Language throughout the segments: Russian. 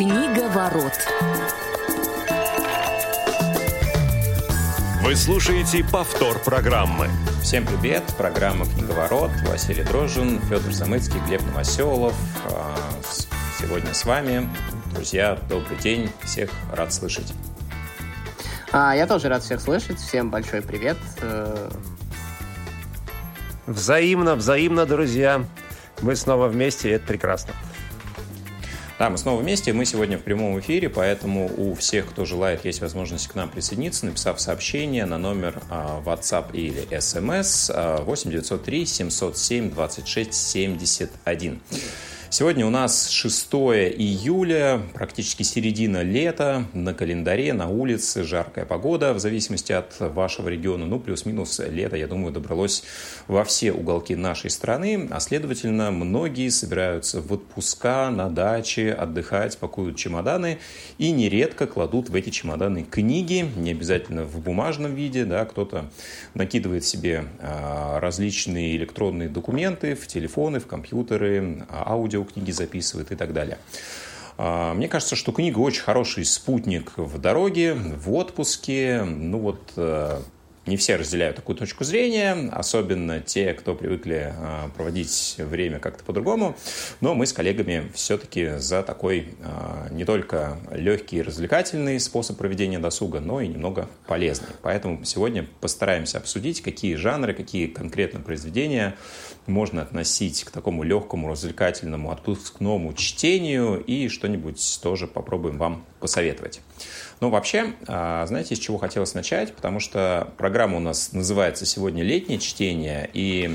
Книга ворот. Вы слушаете повтор программы. Всем привет! Программа «Книговорот». Василий Дрожжин, Федор Замыцкий, Глеб Новоселов. А, сегодня с вами. Друзья, добрый день. Всех рад слышать. А, я тоже рад всех слышать. Всем большой привет. Э, взаимно, взаимно, друзья. Мы снова вместе, и это прекрасно. Да, мы снова вместе. Мы сегодня в прямом эфире, поэтому у всех, кто желает, есть возможность к нам присоединиться, написав сообщение на номер а, WhatsApp или SMS 8 903 707 26 71. Сегодня у нас 6 июля, практически середина лета, на календаре, на улице, жаркая погода, в зависимости от вашего региона, ну, плюс-минус лето, я думаю, добралось во все уголки нашей страны, а следовательно, многие собираются в отпуска, на даче, отдыхать, пакуют чемоданы и нередко кладут в эти чемоданы книги, не обязательно в бумажном виде, да, кто-то накидывает себе а, различные электронные документы в телефоны, в компьютеры, аудио аудиокниги записывает и так далее. А, мне кажется, что книга очень хороший спутник в дороге, в отпуске. Ну вот э, не все разделяют такую точку зрения, особенно те, кто привыкли а, проводить время как-то по-другому. Но мы с коллегами все-таки за такой а, не только легкий и развлекательный способ проведения досуга, но и немного полезный. Поэтому сегодня постараемся обсудить, какие жанры, какие конкретно произведения можно относить к такому легкому, развлекательному, отпускному чтению и что-нибудь тоже попробуем вам посоветовать. Ну, вообще, а, знаете, с чего хотелось начать? Потому что программа у нас называется сегодня «Летнее чтение», и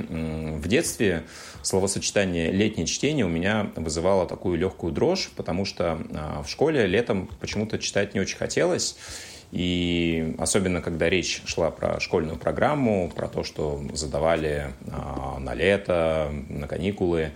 в детстве словосочетание «летнее чтение» у меня вызывало такую легкую дрожь, потому что а, в школе летом почему-то читать не очень хотелось, и особенно, когда речь шла про школьную программу, про то, что задавали а, на лето, на каникулы,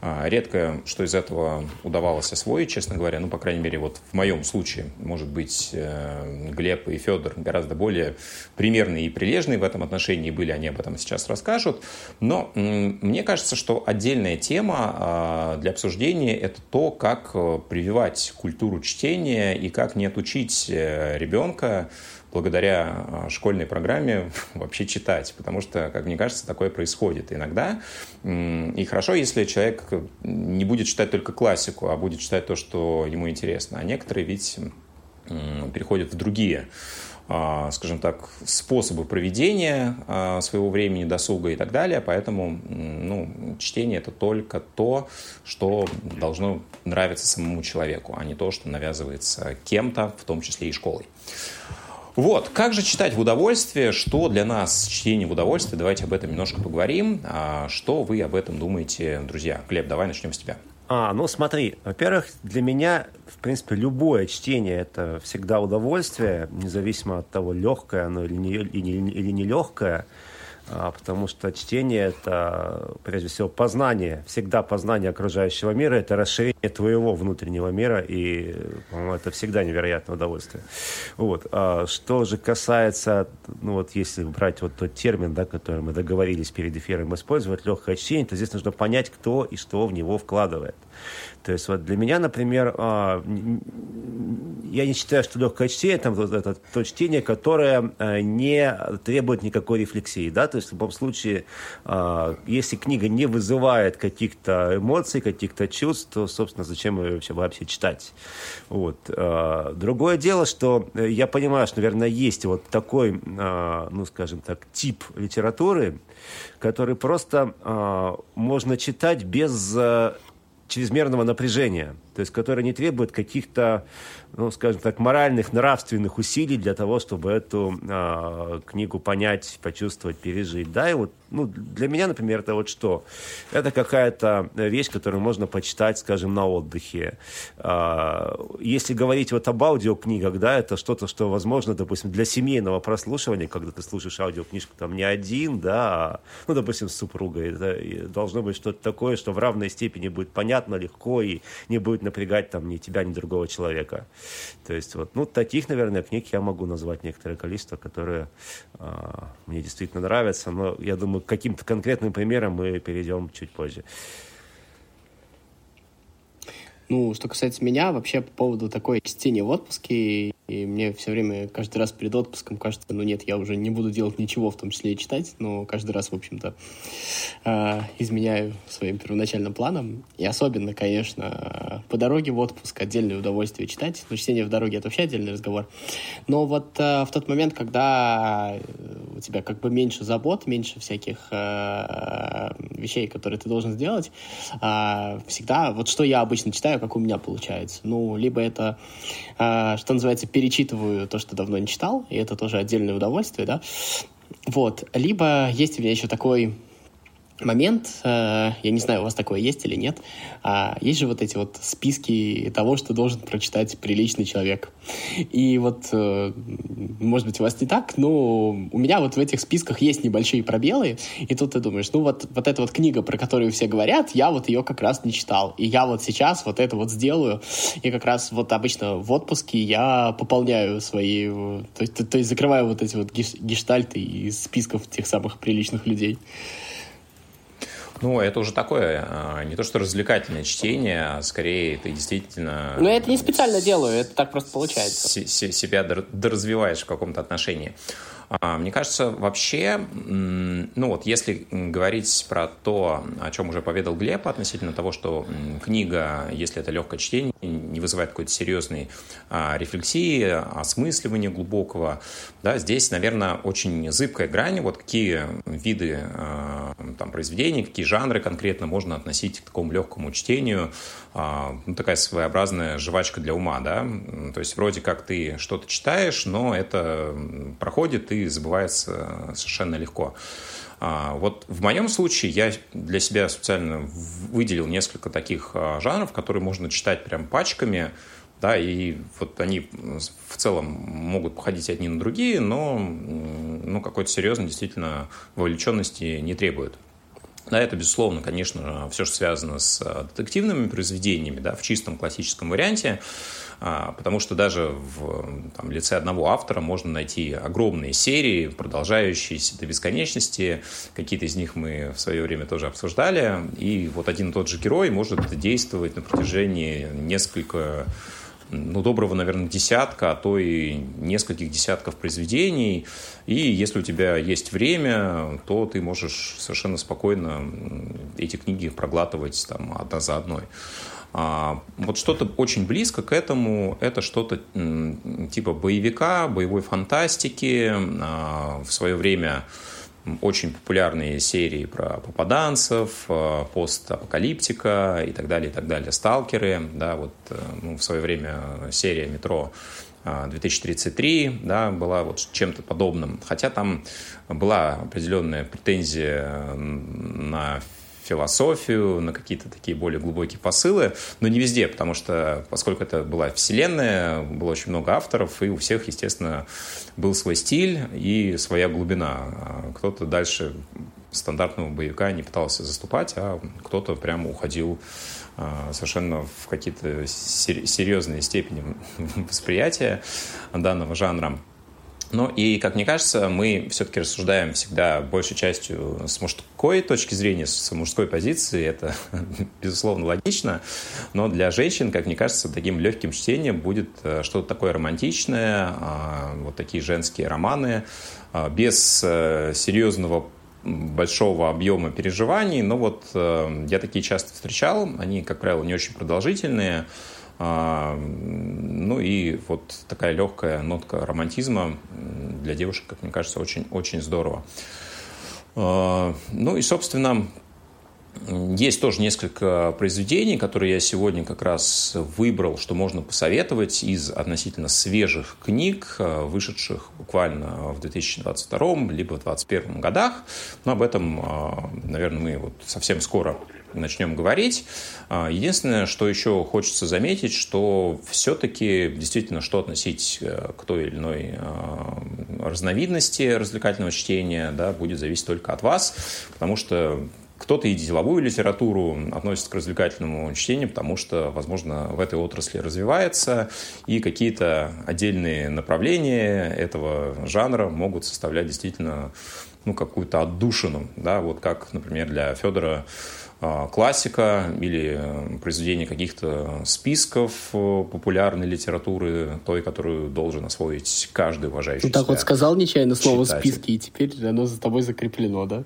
редко что из этого удавалось освоить, честно говоря. Ну, по крайней мере, вот в моем случае, может быть, э, Глеб и Федор гораздо более примерные и прилежные в этом отношении были, они об этом сейчас расскажут. Но мне кажется, что отдельная тема а, для обсуждения – это то, как э, прививать культуру чтения и как не отучить э, ребенка благодаря а, школьной программе вообще читать, потому что, как мне кажется, такое происходит иногда. И хорошо, если человек не будет читать только классику, а будет читать то, что ему интересно. А некоторые ведь переходят в другие а, скажем так, способы проведения а, своего времени, досуга и так далее. Поэтому ну, чтение – это только то, что должно нравиться самому человеку, а не то, что навязывается кем-то, в том числе и школой. Вот, как же читать в удовольствие? Что для нас чтение в удовольствие? Давайте об этом немножко поговорим. А что вы об этом думаете, друзья? Глеб, давай начнем с тебя. А, ну смотри, во-первых, для меня, в принципе, любое чтение – это всегда удовольствие, независимо от того, легкое оно или не, или, или не легкое. А, потому что чтение – это, прежде всего, познание, всегда познание окружающего мира, это расширение твоего внутреннего мира, и, по-моему, это всегда невероятное удовольствие. Вот. А что же касается, ну вот если брать вот тот термин, да, который мы договорились перед эфиром использовать, легкое чтение, то здесь нужно понять, кто и что в него вкладывает. То есть вот для меня, например, а, я не считаю, что легкое чтение там это то чтение, которое а, не требует никакой рефлексии, да, то есть в любом случае, а, если книга не вызывает каких-то эмоций, каких-то чувств, то, собственно, зачем ее вообще, вообще читать? Вот. Другое дело, что я понимаю, что, наверное, есть вот такой, ну, скажем так, тип литературы, который просто можно читать без чрезмерного напряжения, то есть которое не требует каких-то ну, скажем так, моральных, нравственных усилий для того, чтобы эту э, книгу понять, почувствовать, пережить. Да, и вот, ну, для меня, например, это вот что? Это какая-то вещь, которую можно почитать, скажем, на отдыхе. Э, если говорить вот об аудиокнигах, да, это что-то, что возможно, допустим, для семейного прослушивания, когда ты слушаешь аудиокнижку там не один, да, а, ну, допустим, с супругой, да, должно быть что-то такое, что в равной степени будет понятно, легко и не будет напрягать там ни тебя, ни другого человека. То есть вот, ну, таких, наверное, книг я могу назвать некоторое количество, которые э, мне действительно нравятся, но я думаю, к каким-то конкретным примерам мы перейдем чуть позже. Ну, что касается меня, вообще по поводу такой чтения в отпуске, и мне все время, каждый раз перед отпуском кажется, ну нет, я уже не буду делать ничего, в том числе и читать, но каждый раз, в общем-то, э, изменяю своим первоначальным планам. И особенно, конечно, по дороге в отпуск отдельное удовольствие читать. Но чтение в дороге — это вообще отдельный разговор. Но вот э, в тот момент, когда э, у тебя как бы меньше забот, меньше всяких э, вещей, которые ты должен сделать, э, всегда, вот что я обычно читаю, как у меня получается. Ну, либо это, э, что называется, перечитываю то, что давно не читал, и это тоже отдельное удовольствие, да. Вот. Либо есть у меня еще такой момент, э, я не знаю, у вас такое есть или нет, а есть же вот эти вот списки того, что должен прочитать приличный человек. И вот, э, может быть, у вас не так, но у меня вот в этих списках есть небольшие пробелы, и тут ты думаешь, ну вот, вот эта вот книга, про которую все говорят, я вот ее как раз не читал, и я вот сейчас вот это вот сделаю, и как раз вот обычно в отпуске я пополняю свои, то то, то есть закрываю вот эти вот гештальты из списков тех самых приличных людей. Ну, это уже такое, а, не то что развлекательное чтение, а скорее ты действительно... Ну, я это не специально делаю, это так просто получается. Себя доразвиваешь в каком-то отношении. А, мне кажется, вообще, ну вот, если говорить про то, о чем уже поведал Глеб, относительно того, что книга, если это легкое чтение, не вызывает какой-то серьезной а, рефлексии, осмысливания глубокого, да, здесь, наверное, очень зыбкая грань, вот какие виды там, произведений, какие жанры конкретно можно относить к такому легкому чтению, ну, такая своеобразная жвачка для ума, да, то есть вроде как ты что-то читаешь, но это проходит и забывается совершенно легко. А, вот в моем случае я для себя специально выделил несколько таких а, жанров, которые можно читать прям пачками, да, и вот они в целом могут походить одни на другие, но ну, какой-то серьезной действительно вовлеченности не требуют. Да, это, безусловно, конечно, все, что связано с а, детективными произведениями, да, в чистом классическом варианте, а, потому что даже в там, лице одного автора можно найти огромные серии, продолжающиеся до бесконечности. Какие-то из них мы в свое время тоже обсуждали. И вот один и тот же герой может действовать на протяжении нескольких ну, доброго, наверное, десятка, а то и нескольких десятков произведений. И если у тебя есть время, то ты можешь совершенно спокойно эти книги проглатывать там одна за одной. А, вот что-то очень близко к этому, это что-то типа боевика, боевой фантастики. А, в свое время очень популярные серии про попаданцев, а, постапокалиптика и так далее, и так далее. Сталкеры, да, вот э, ну, в свое время серия «Метро» 2033 да, была вот чем-то подобным. Хотя там была определенная претензия на философию, на какие-то такие более глубокие посылы, но не везде, потому что, поскольку это была вселенная, было очень много авторов, и у всех, естественно, был свой стиль и своя глубина. А кто-то дальше стандартного боевика не пытался заступать, а кто-то прямо уходил а, совершенно в какие-то серьезные степени восприятия данного жанра. Ну и, как мне кажется, мы все-таки рассуждаем всегда большей частью с мужской точки зрения, с мужской позиции. Это, безусловно, логично. Но для женщин, как мне кажется, таким легким чтением будет э, что-то такое романтичное, а, вот такие женские романы, а, без э, серьезного большого объема переживаний. Но вот э, я такие часто встречал. Они, как правило, не очень продолжительные. А, ну и вот такая легкая нотка романтизма для девушек, как мне кажется, очень-очень здорово. А, ну и, собственно, есть тоже несколько произведений, которые я сегодня как раз выбрал, что можно посоветовать из относительно свежих книг, а, вышедших буквально в 2022 либо в 2021 годах. Но об этом, наверное, мы вот совсем скоро начнем говорить. А, единственное, что еще хочется заметить, что все-таки действительно, что относить э, к той или иной а, разновидности развлекательного чтения, да, будет зависеть только от вас, потому что кто-то и деловую литературу относит к развлекательному чтению, потому что, возможно, в этой отрасли развивается, и какие-то отдельные направления этого жанра могут составлять действительно ну, какую-то отдушину, да, вот как, например, для Федора классика или э, произведение каких-то списков э, популярной литературы, той, которую должен освоить каждый уважающий ну, Так вот сказал нечаянно слово читатель. «списки», и теперь оно за тобой закреплено, да?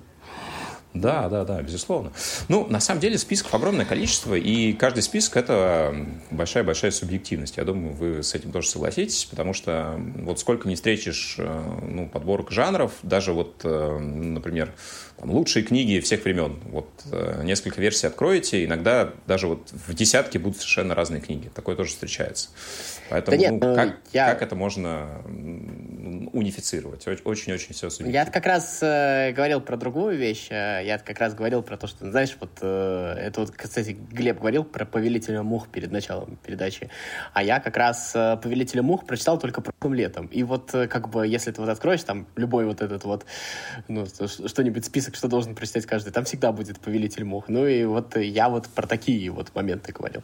Да, да, да, безусловно. Ну, на самом деле списков огромное количество, и каждый список – это большая-большая субъективность. Я думаю, вы с этим тоже согласитесь, потому что вот сколько не встретишь э, ну, подборок жанров, даже вот, э, например, там, лучшие книги всех времен. Вот э, несколько версий откроете, иногда даже вот в десятке будут совершенно разные книги. Такое тоже встречается. Поэтому да нет, ну, как, я... как это можно унифицировать? Очень-очень все субъективно. Я как раз э, говорил про другую вещь. Э, я как раз говорил про то, что, знаешь, вот э, это вот, кстати, Глеб говорил про «Повелителя мух» перед началом передачи. А я как раз э, «Повелителя мух» прочитал только прошлым летом. И вот э, как бы, если ты вот откроешь там любой вот этот вот, ну, что-нибудь, список, что должен прочитать каждый, там всегда будет «Повелитель мух». Ну и вот я вот про такие вот моменты говорил,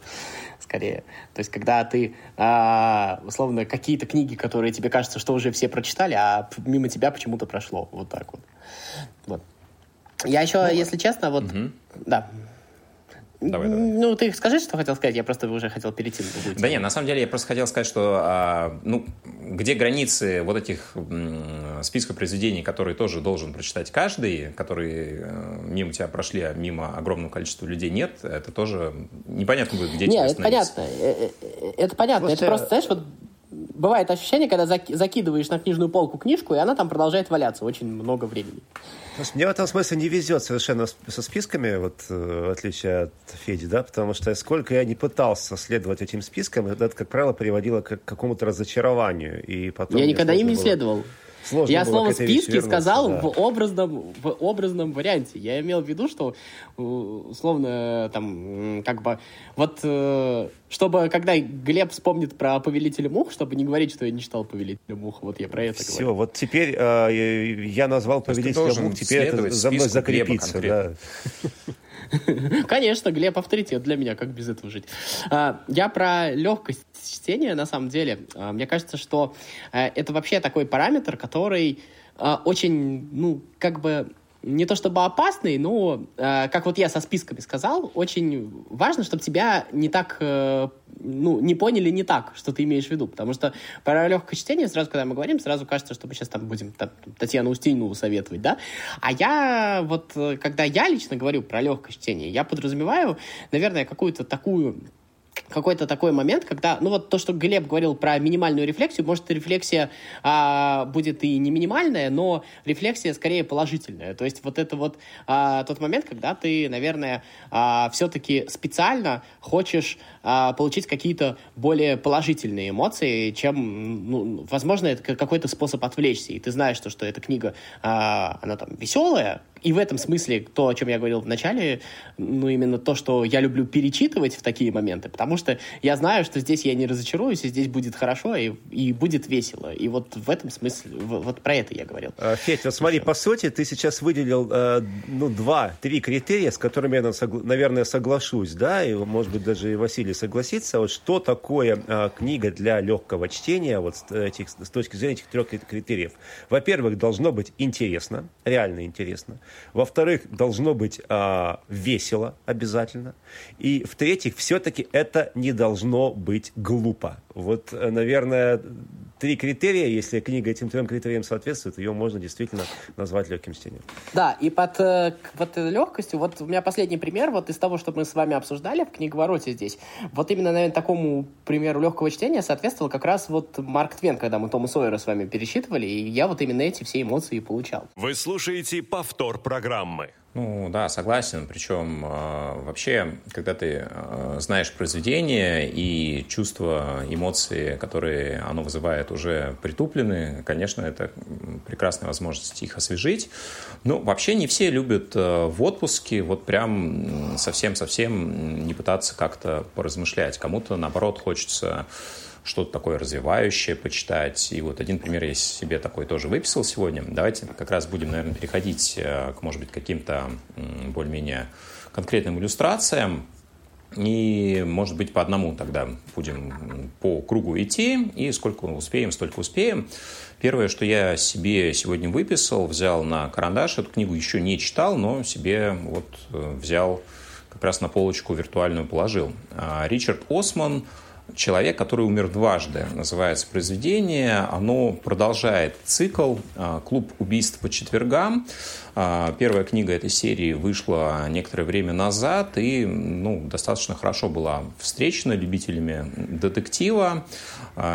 скорее. То есть, когда ты... А, условно, какие-то книги, которые тебе кажется, что уже все прочитали, а мимо тебя почему-то прошло. Вот так вот. вот. Я еще, ну, если честно, вот... Угу. Да. Давай, давай. Ну, ты скажи, что хотел сказать, я просто уже хотел перейти Да нет, на самом деле я просто хотел сказать, что, а, ну, где границы вот этих м, списков произведений, которые тоже должен прочитать каждый, которые э, мимо тебя прошли, а мимо огромного количества людей нет, это тоже непонятно будет, где Нет, это понятно, э, э, это понятно, Просто... это просто, знаешь, вот бывает ощущение, когда закидываешь на книжную полку книжку, и она там продолжает валяться очень много времени. Мне в этом смысле не везет совершенно со списками, вот, э, в отличие от Феди, да, потому что сколько я не пытался следовать этим спискам, это, как правило, приводило к какому-то разочарованию. И потом я никогда им не было... следовал. Сложно я слово списки сказал да. в образном в образном варианте. Я имел в виду, что э, условно там как бы вот э, чтобы когда Глеб вспомнит про повелителя мух, чтобы не говорить, что я не читал повелителя мух, вот я про это Все, говорю. Все, вот теперь э, я назвал повелителя мух, теперь это за мной закрепится, да. Конечно, Глеб авторитет для меня, как без этого жить. А, я про легкость чтения, на самом деле. А, мне кажется, что э, это вообще такой параметр, который а, очень, ну, как бы не то чтобы опасный, но, э, как вот я со списками сказал, очень важно, чтобы тебя не так, э, ну, не поняли не так, что ты имеешь в виду. Потому что про легкое чтение, сразу, когда мы говорим, сразу кажется, что мы сейчас там будем там, Татьяну Устинову советовать, да? А я вот, э, когда я лично говорю про легкое чтение, я подразумеваю, наверное, какую-то такую какой-то такой момент, когда, ну вот то, что Глеб говорил про минимальную рефлексию, может, рефлексия а, будет и не минимальная, но рефлексия скорее положительная. То есть вот это вот а, тот момент, когда ты, наверное, а, все-таки специально хочешь а, получить какие-то более положительные эмоции, чем, ну, возможно, это какой-то способ отвлечься. И ты знаешь, что, что эта книга, а, она там веселая, и в этом смысле то, о чем я говорил в начале, ну, именно то, что я люблю перечитывать в такие моменты, потому что я знаю, что здесь я не разочаруюсь, и здесь будет хорошо, и, и будет весело. И вот в этом смысле, вот про это я говорил. А, Федь, вот смотри, Еще. по сути, ты сейчас выделил, э, ну, два-три критерия, с которыми я, наверное, соглашусь, да, и, может быть, даже и Василий согласится. Вот что такое э, книга для легкого чтения, вот с, этих, с точки зрения этих трех критериев? Во-первых, должно быть интересно, реально интересно. Во-вторых, должно быть э, весело обязательно. И в-третьих, все-таки это не должно быть глупо. Вот, э, наверное, три критерия. Если книга этим трем критериям соответствует, ее можно действительно назвать легким чтением. Да, и под э, вот легкостью, вот у меня последний пример вот из того, что мы с вами обсуждали в книговороте здесь. Вот именно, наверное, такому примеру легкого чтения соответствовал как раз вот Марк Твен, когда мы Тома Сойера с вами пересчитывали, и я вот именно эти все эмоции получал. Вы слушаете повтор программы. Ну да, согласен. Причем э, вообще, когда ты э, знаешь произведение и чувства, эмоции, которые оно вызывает, уже притуплены, конечно, это прекрасная возможность их освежить. Ну, вообще не все любят э, в отпуске вот прям совсем-совсем не пытаться как-то поразмышлять. Кому-то, наоборот, хочется что-то такое развивающее почитать. И вот один пример я себе такой тоже выписал сегодня. Давайте как раз будем, наверное, переходить э, к, может быть, каким-то более-менее конкретным иллюстрациям. И, может быть, по одному тогда будем по кругу идти, и сколько успеем, столько успеем. Первое, что я себе сегодня выписал, взял на карандаш, эту книгу еще не читал, но себе вот э, взял как раз на полочку виртуальную положил. А Ричард Осман человек, который умер дважды, называется произведение. Оно продолжает цикл «Клуб убийств по четвергам». Первая книга этой серии вышла некоторое время назад и ну, достаточно хорошо была встречена любителями детектива.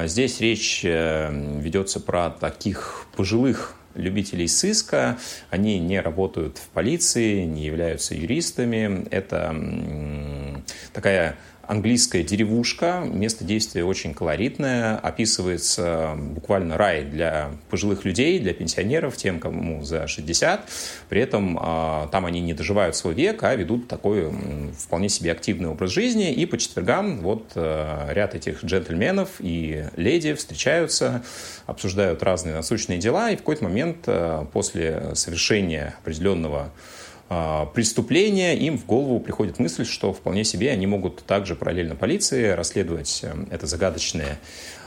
Здесь речь э, ведется про таких пожилых любителей сыска. Они не работают в полиции, не являются юристами. Это такая английская деревушка, место действия очень колоритное, описывается буквально рай для пожилых людей, для пенсионеров, тем, кому за 60. При этом а, там они не доживают свой век, а ведут такой вполне себе активный образ жизни. И по четвергам вот а, ряд этих джентльменов и леди встречаются, обсуждают разные насущные дела, и в какой-то момент а, после совершения определенного преступления, им в голову приходит мысль, что вполне себе они могут также параллельно полиции расследовать э, это загадочное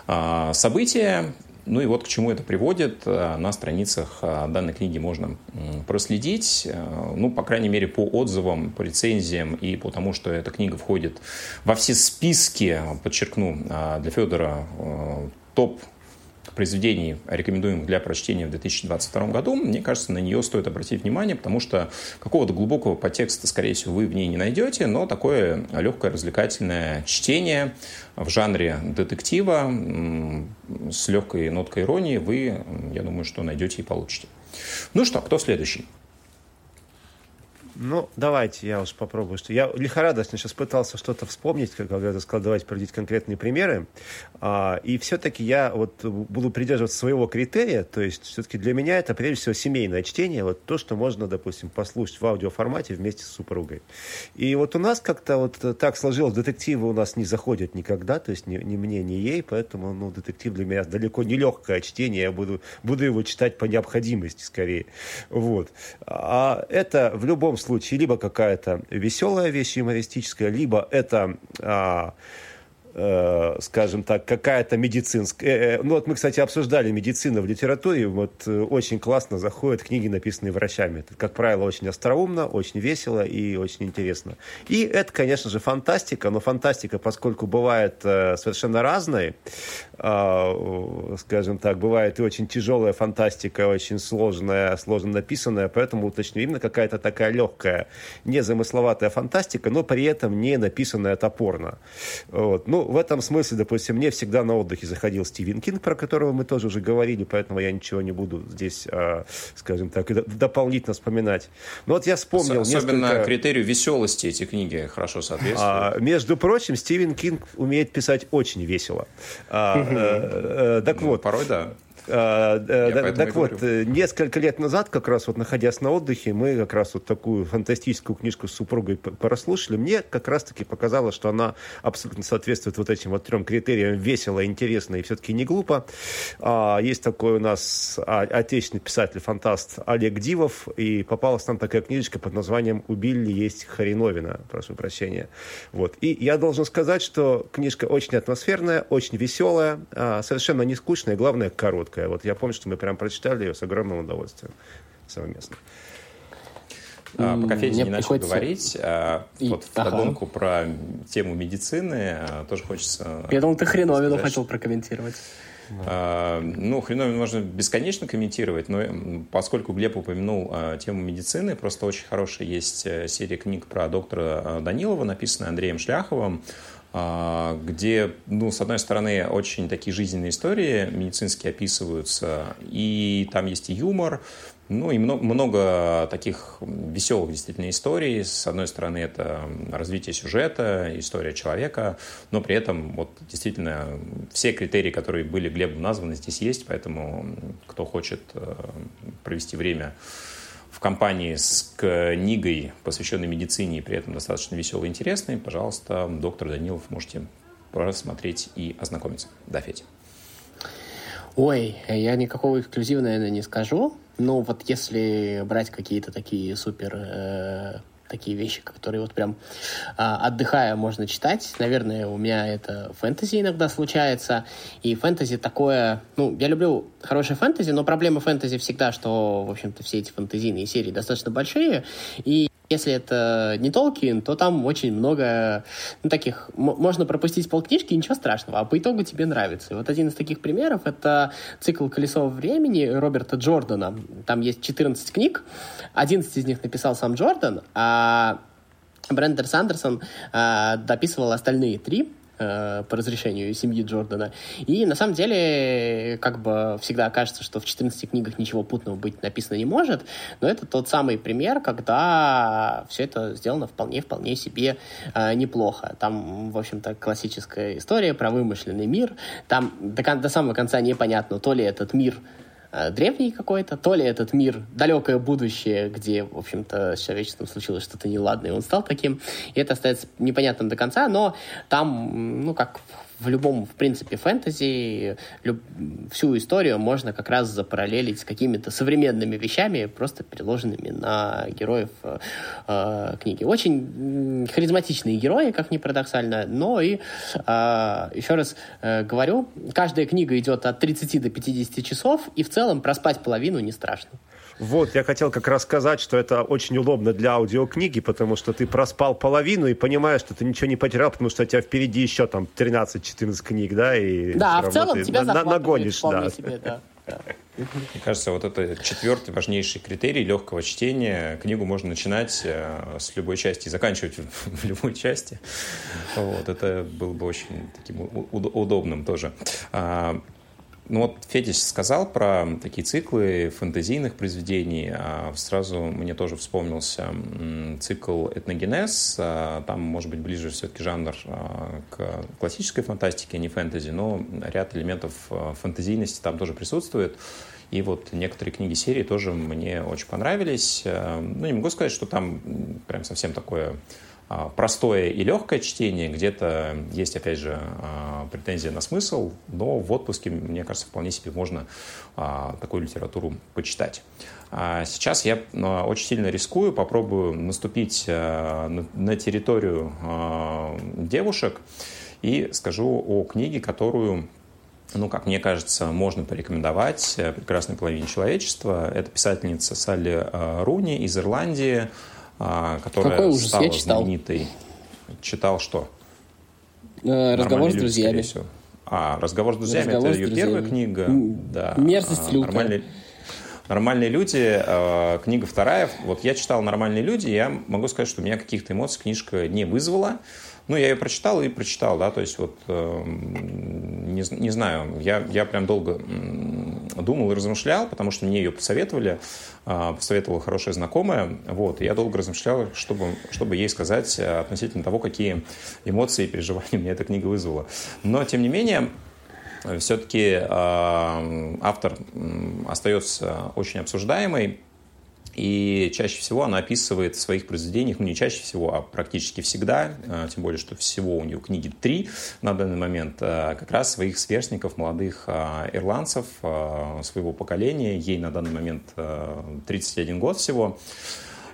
а, событие. Ну и вот к чему это приводит. Э, на страницах э, данной книги можно проследить. Ну, по крайней мере, по отзывам, по рецензиям и по тому, что эта книга входит во все списки, подчеркну, для Федора топ произведений, рекомендуемых для прочтения в 2022 году, мне кажется, на нее стоит обратить внимание, потому что какого-то глубокого подтекста, скорее всего, вы в ней не найдете, но такое легкое развлекательное чтение в жанре детектива с легкой ноткой иронии вы, я думаю, что найдете и получите. Ну что, кто следующий? Ну, давайте я уж попробую. Что я лихорадочно сейчас пытался что-то вспомнить, как я сказал, давайте приводить конкретные примеры. А, и все-таки я вот буду придерживаться своего критерия, то есть все-таки для меня это прежде всего семейное чтение, вот то, что можно, допустим, послушать в аудиоформате вместе с супругой. И вот у нас как-то вот так сложилось, детективы у нас не заходят никогда, то есть ни, ни мне, ни ей, поэтому ну, детектив для меня далеко не легкое чтение, я буду, буду его читать по необходимости скорее. Вот. А это в любом случае случае либо какая-то веселая вещь юмористическая, либо это а, э, скажем так, какая-то медицинская... Э, э, ну, вот мы, кстати, обсуждали медицину в литературе. Вот очень классно заходят книги, написанные врачами. Это, как правило, очень остроумно, очень весело и очень интересно. И это, конечно же, фантастика. Но фантастика, поскольку бывает совершенно разной, скажем так, бывает и очень тяжелая фантастика, очень сложная, сложно написанная. Поэтому уточню, именно какая-то такая легкая, незамысловатая фантастика, но при этом не написанная топорно. Вот. Ну, в этом смысле, допустим, мне всегда на отдыхе заходил Стивен Кинг, про которого мы тоже уже говорили, поэтому я ничего не буду здесь, а, скажем так, дополнительно вспоминать. Но вот я вспомнил Особенно несколько... критерию веселости эти книги хорошо соответствуют. А, между прочим, Стивен Кинг умеет писать очень весело. А, э, э, так ну, вот. Порой, да. А, э, так вот, говорю. несколько лет назад, как раз вот находясь на отдыхе, мы как раз вот такую фантастическую книжку с супругой прослушали. Мне как раз-таки показалось, что она абсолютно соответствует вот этим вот трем критериям. Весело, интересно и все-таки не глупо. А, есть такой у нас отечественный писатель-фантаст Олег Дивов, и попалась нам такая книжечка под названием «Убили есть Хариновина». Прошу прощения. Вот. И я должен сказать, что книжка очень атмосферная, очень веселая, а, совершенно не скучная, и главное, короткая короткая. Вот я помню, что мы прям прочитали ее с огромным удовольствием совместно. А, пока Федя не начал говорить, а, и... вот ага. вдогонку про тему медицины а, тоже хочется... Я думал, ты хреновину сказать, хотел прокомментировать. А, ну, хреновину можно бесконечно комментировать, но поскольку Глеб упомянул а, тему медицины, просто очень хорошая есть э, серия книг про доктора Данилова, написанная Андреем Шляховым, а, где, ну, с одной стороны, очень такие жизненные истории медицинские описываются, и там есть и юмор, ну, и много, много таких веселых действительно историй. С одной стороны, это развитие сюжета, история человека, но при этом вот действительно все критерии, которые были Глебом названы, здесь есть, поэтому кто хочет э, провести время в компании с книгой, посвященной медицине, и при этом достаточно веселой и интересной, пожалуйста, доктор Данилов можете просмотреть и ознакомиться. Да, Федя. Ой, я никакого эксклюзива, наверное, не скажу. Но вот если брать какие-то такие супер э, такие вещи, которые вот прям а, отдыхая можно читать. Наверное, у меня это фэнтези иногда случается. И фэнтези такое... Ну, я люблю хорошее фэнтези, но проблема фэнтези всегда, что, в общем-то, все эти фэнтезийные серии достаточно большие. И если это не Толкин, то там очень много ну, таких... Можно пропустить полкнижки, ничего страшного, а по итогу тебе нравится. Вот один из таких примеров — это цикл «Колесо времени» Роберта Джордана. Там есть 14 книг, 11 из них написал сам Джордан, а Брендер Сандерсон э, дописывал остальные три. Э, по разрешению семьи Джордана. И на самом деле, как бы всегда кажется, что в 14 книгах ничего путного быть написано не может, но это тот самый пример, когда все это сделано вполне-вполне себе э, неплохо. Там, в общем-то, классическая история про вымышленный мир. Там до, до самого конца непонятно, то ли этот мир древний какой-то, то ли этот мир далекое будущее, где, в общем-то, с человечеством случилось что-то неладное, и он стал таким, и это остается непонятным до конца, но там, ну, как в любом, в принципе, фэнтези люб... всю историю можно как раз запараллелить с какими-то современными вещами, просто переложенными на героев э, э книги. Очень харизматичные герои, как ни парадоксально, но и, э, еще раз э, говорю, каждая книга идет от 30 до 50 часов, и в целом проспать половину не страшно. Вот, я хотел как раз сказать, что это очень удобно для аудиокниги, потому что ты проспал половину и понимаешь, что ты ничего не потерял, потому что у тебя впереди еще там 13-14 книг, да, и да, а в целом тебя на, нагонишь, да. Себе, да. Мне кажется, вот это четвертый важнейший критерий легкого чтения. Книгу можно начинать э, с любой части и заканчивать в любой части. Вот, это было бы очень таким удобным тоже. Ну вот Федя сказал про такие циклы фэнтезийных произведений. А сразу мне тоже вспомнился цикл «Этногенез». А, там, может быть, ближе все-таки жанр а, к классической фантастике, а не фэнтези, но ряд элементов фэнтезийности там тоже присутствует. И вот некоторые книги серии тоже мне очень понравились. Ну, не могу сказать, что там прям совсем такое простое и легкое чтение, где-то есть, опять же, а, претензия на смысл, но в отпуске, мне кажется, вполне себе можно а, такую литературу почитать. Сейчас я очень сильно рискую, попробую наступить на территорию девушек и скажу о книге, которую ну, как мне кажется, можно порекомендовать прекрасной половине человечества. Это писательница Салли Руни из Ирландии, а, которая Какой ужас, стала я читал. знаменитой. Читал что? Э, разговор с друзьями. А, разговор с друзьями разговор это ее первая книга. Да. Мерзость а, лютая. Нормальные, нормальные люди. Э, книга вторая. Вот я читал Нормальные люди, я могу сказать, что у меня каких-то эмоций книжка не вызвала. Ну, я ее прочитал и прочитал, да, то есть вот, э, не, не знаю, я, я прям долго думал и размышлял, потому что мне ее посоветовали, э, посоветовала хорошая знакомая, вот, и я долго размышлял, чтобы, чтобы ей сказать относительно того, какие эмоции и переживания мне эта книга вызвала. Но, тем не менее, все-таки э, автор остается очень обсуждаемый, и чаще всего она описывает в своих произведениях, ну не чаще всего, а практически всегда, э, тем более, что всего у нее книги три на данный момент, э, как раз своих сверстников, молодых э, ирландцев своего поколения. Ей на данный момент 31 год всего.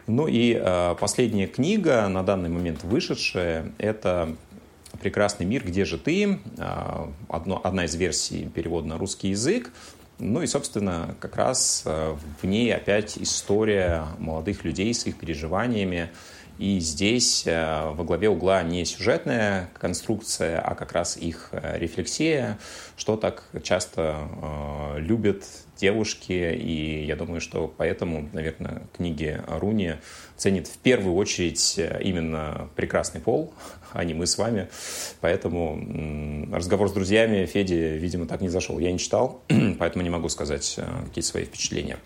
Ну и последняя книга, на данный момент вышедшая, это «Прекрасный мир. Где же ты?». Одно, одна из версий перевода на русский язык. Ну и, собственно, как раз э, в ней опять история молодых людей с их переживаниями. И здесь э, во главе угла не сюжетная конструкция, а как раз их э, рефлексия, что так часто любят девушки. И я думаю, что поэтому, наверное, книги Руни ценит в первую очередь именно прекрасный пол, а не мы с вами. Поэтому разговор с друзьями Феди, видимо, так не зашел. Я не читал, поэтому не могу сказать э, какие-то свои впечатления.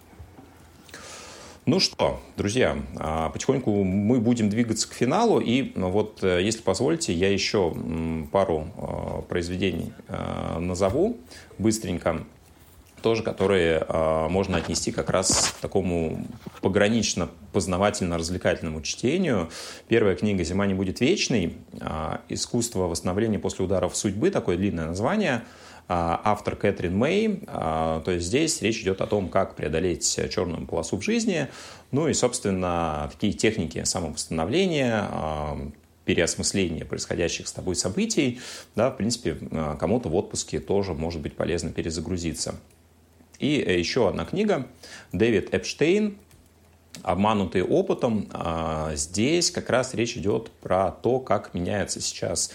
Ну что, друзья, а, потихоньку мы будем двигаться к финалу. И вот, э, если позволите, я еще пару э, произведений назову быстренько тоже, которые э, можно отнести как раз к такому погранично-познавательно-развлекательному чтению. Первая книга «Зима не будет вечной». Э, «Искусство восстановления после ударов судьбы», такое длинное название. Э, автор Кэтрин Мэй. То есть здесь речь идет о том, как преодолеть черную полосу в жизни. Ну и, собственно, такие техники самовосстановления, э, переосмысления происходящих с тобой событий, да, в принципе, кому-то в отпуске тоже может быть полезно перезагрузиться. И э, еще одна книга Дэвид Эпштейн обманутые опытом. А, здесь как раз речь идет про то, как меняется сейчас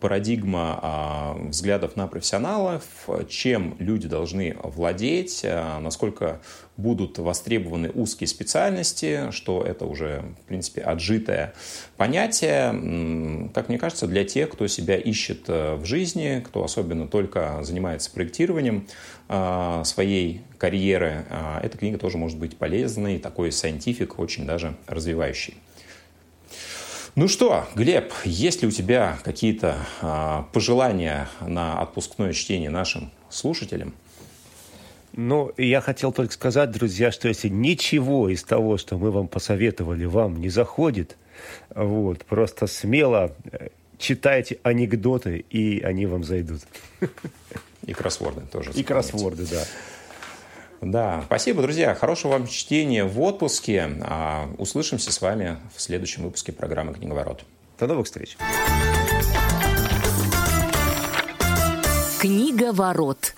парадигма а, взглядов на профессионалов, чем люди должны владеть, а, насколько будут востребованы узкие специальности, что это уже, в принципе, отжитое понятие, как мне кажется, для тех, кто себя ищет э, в жизни, кто особенно только занимается проектированием э, своей карьеры, э, эта книга тоже может быть полезной, такой scientific, очень даже развивающий. Ну что, Глеб, есть ли у тебя какие-то пожелания на отпускное чтение нашим слушателям? Ну, я хотел только сказать, друзья, что если ничего из того, что мы вам посоветовали, вам не заходит, вот, просто смело э, читайте анекдоты, и они вам зайдут. И кроссворды тоже. И кроссворды, да. Да, спасибо, друзья. Хорошего вам чтения в отпуске. А, услышимся с вами в следующем выпуске программы «Книговорот». До новых встреч. Книговорот.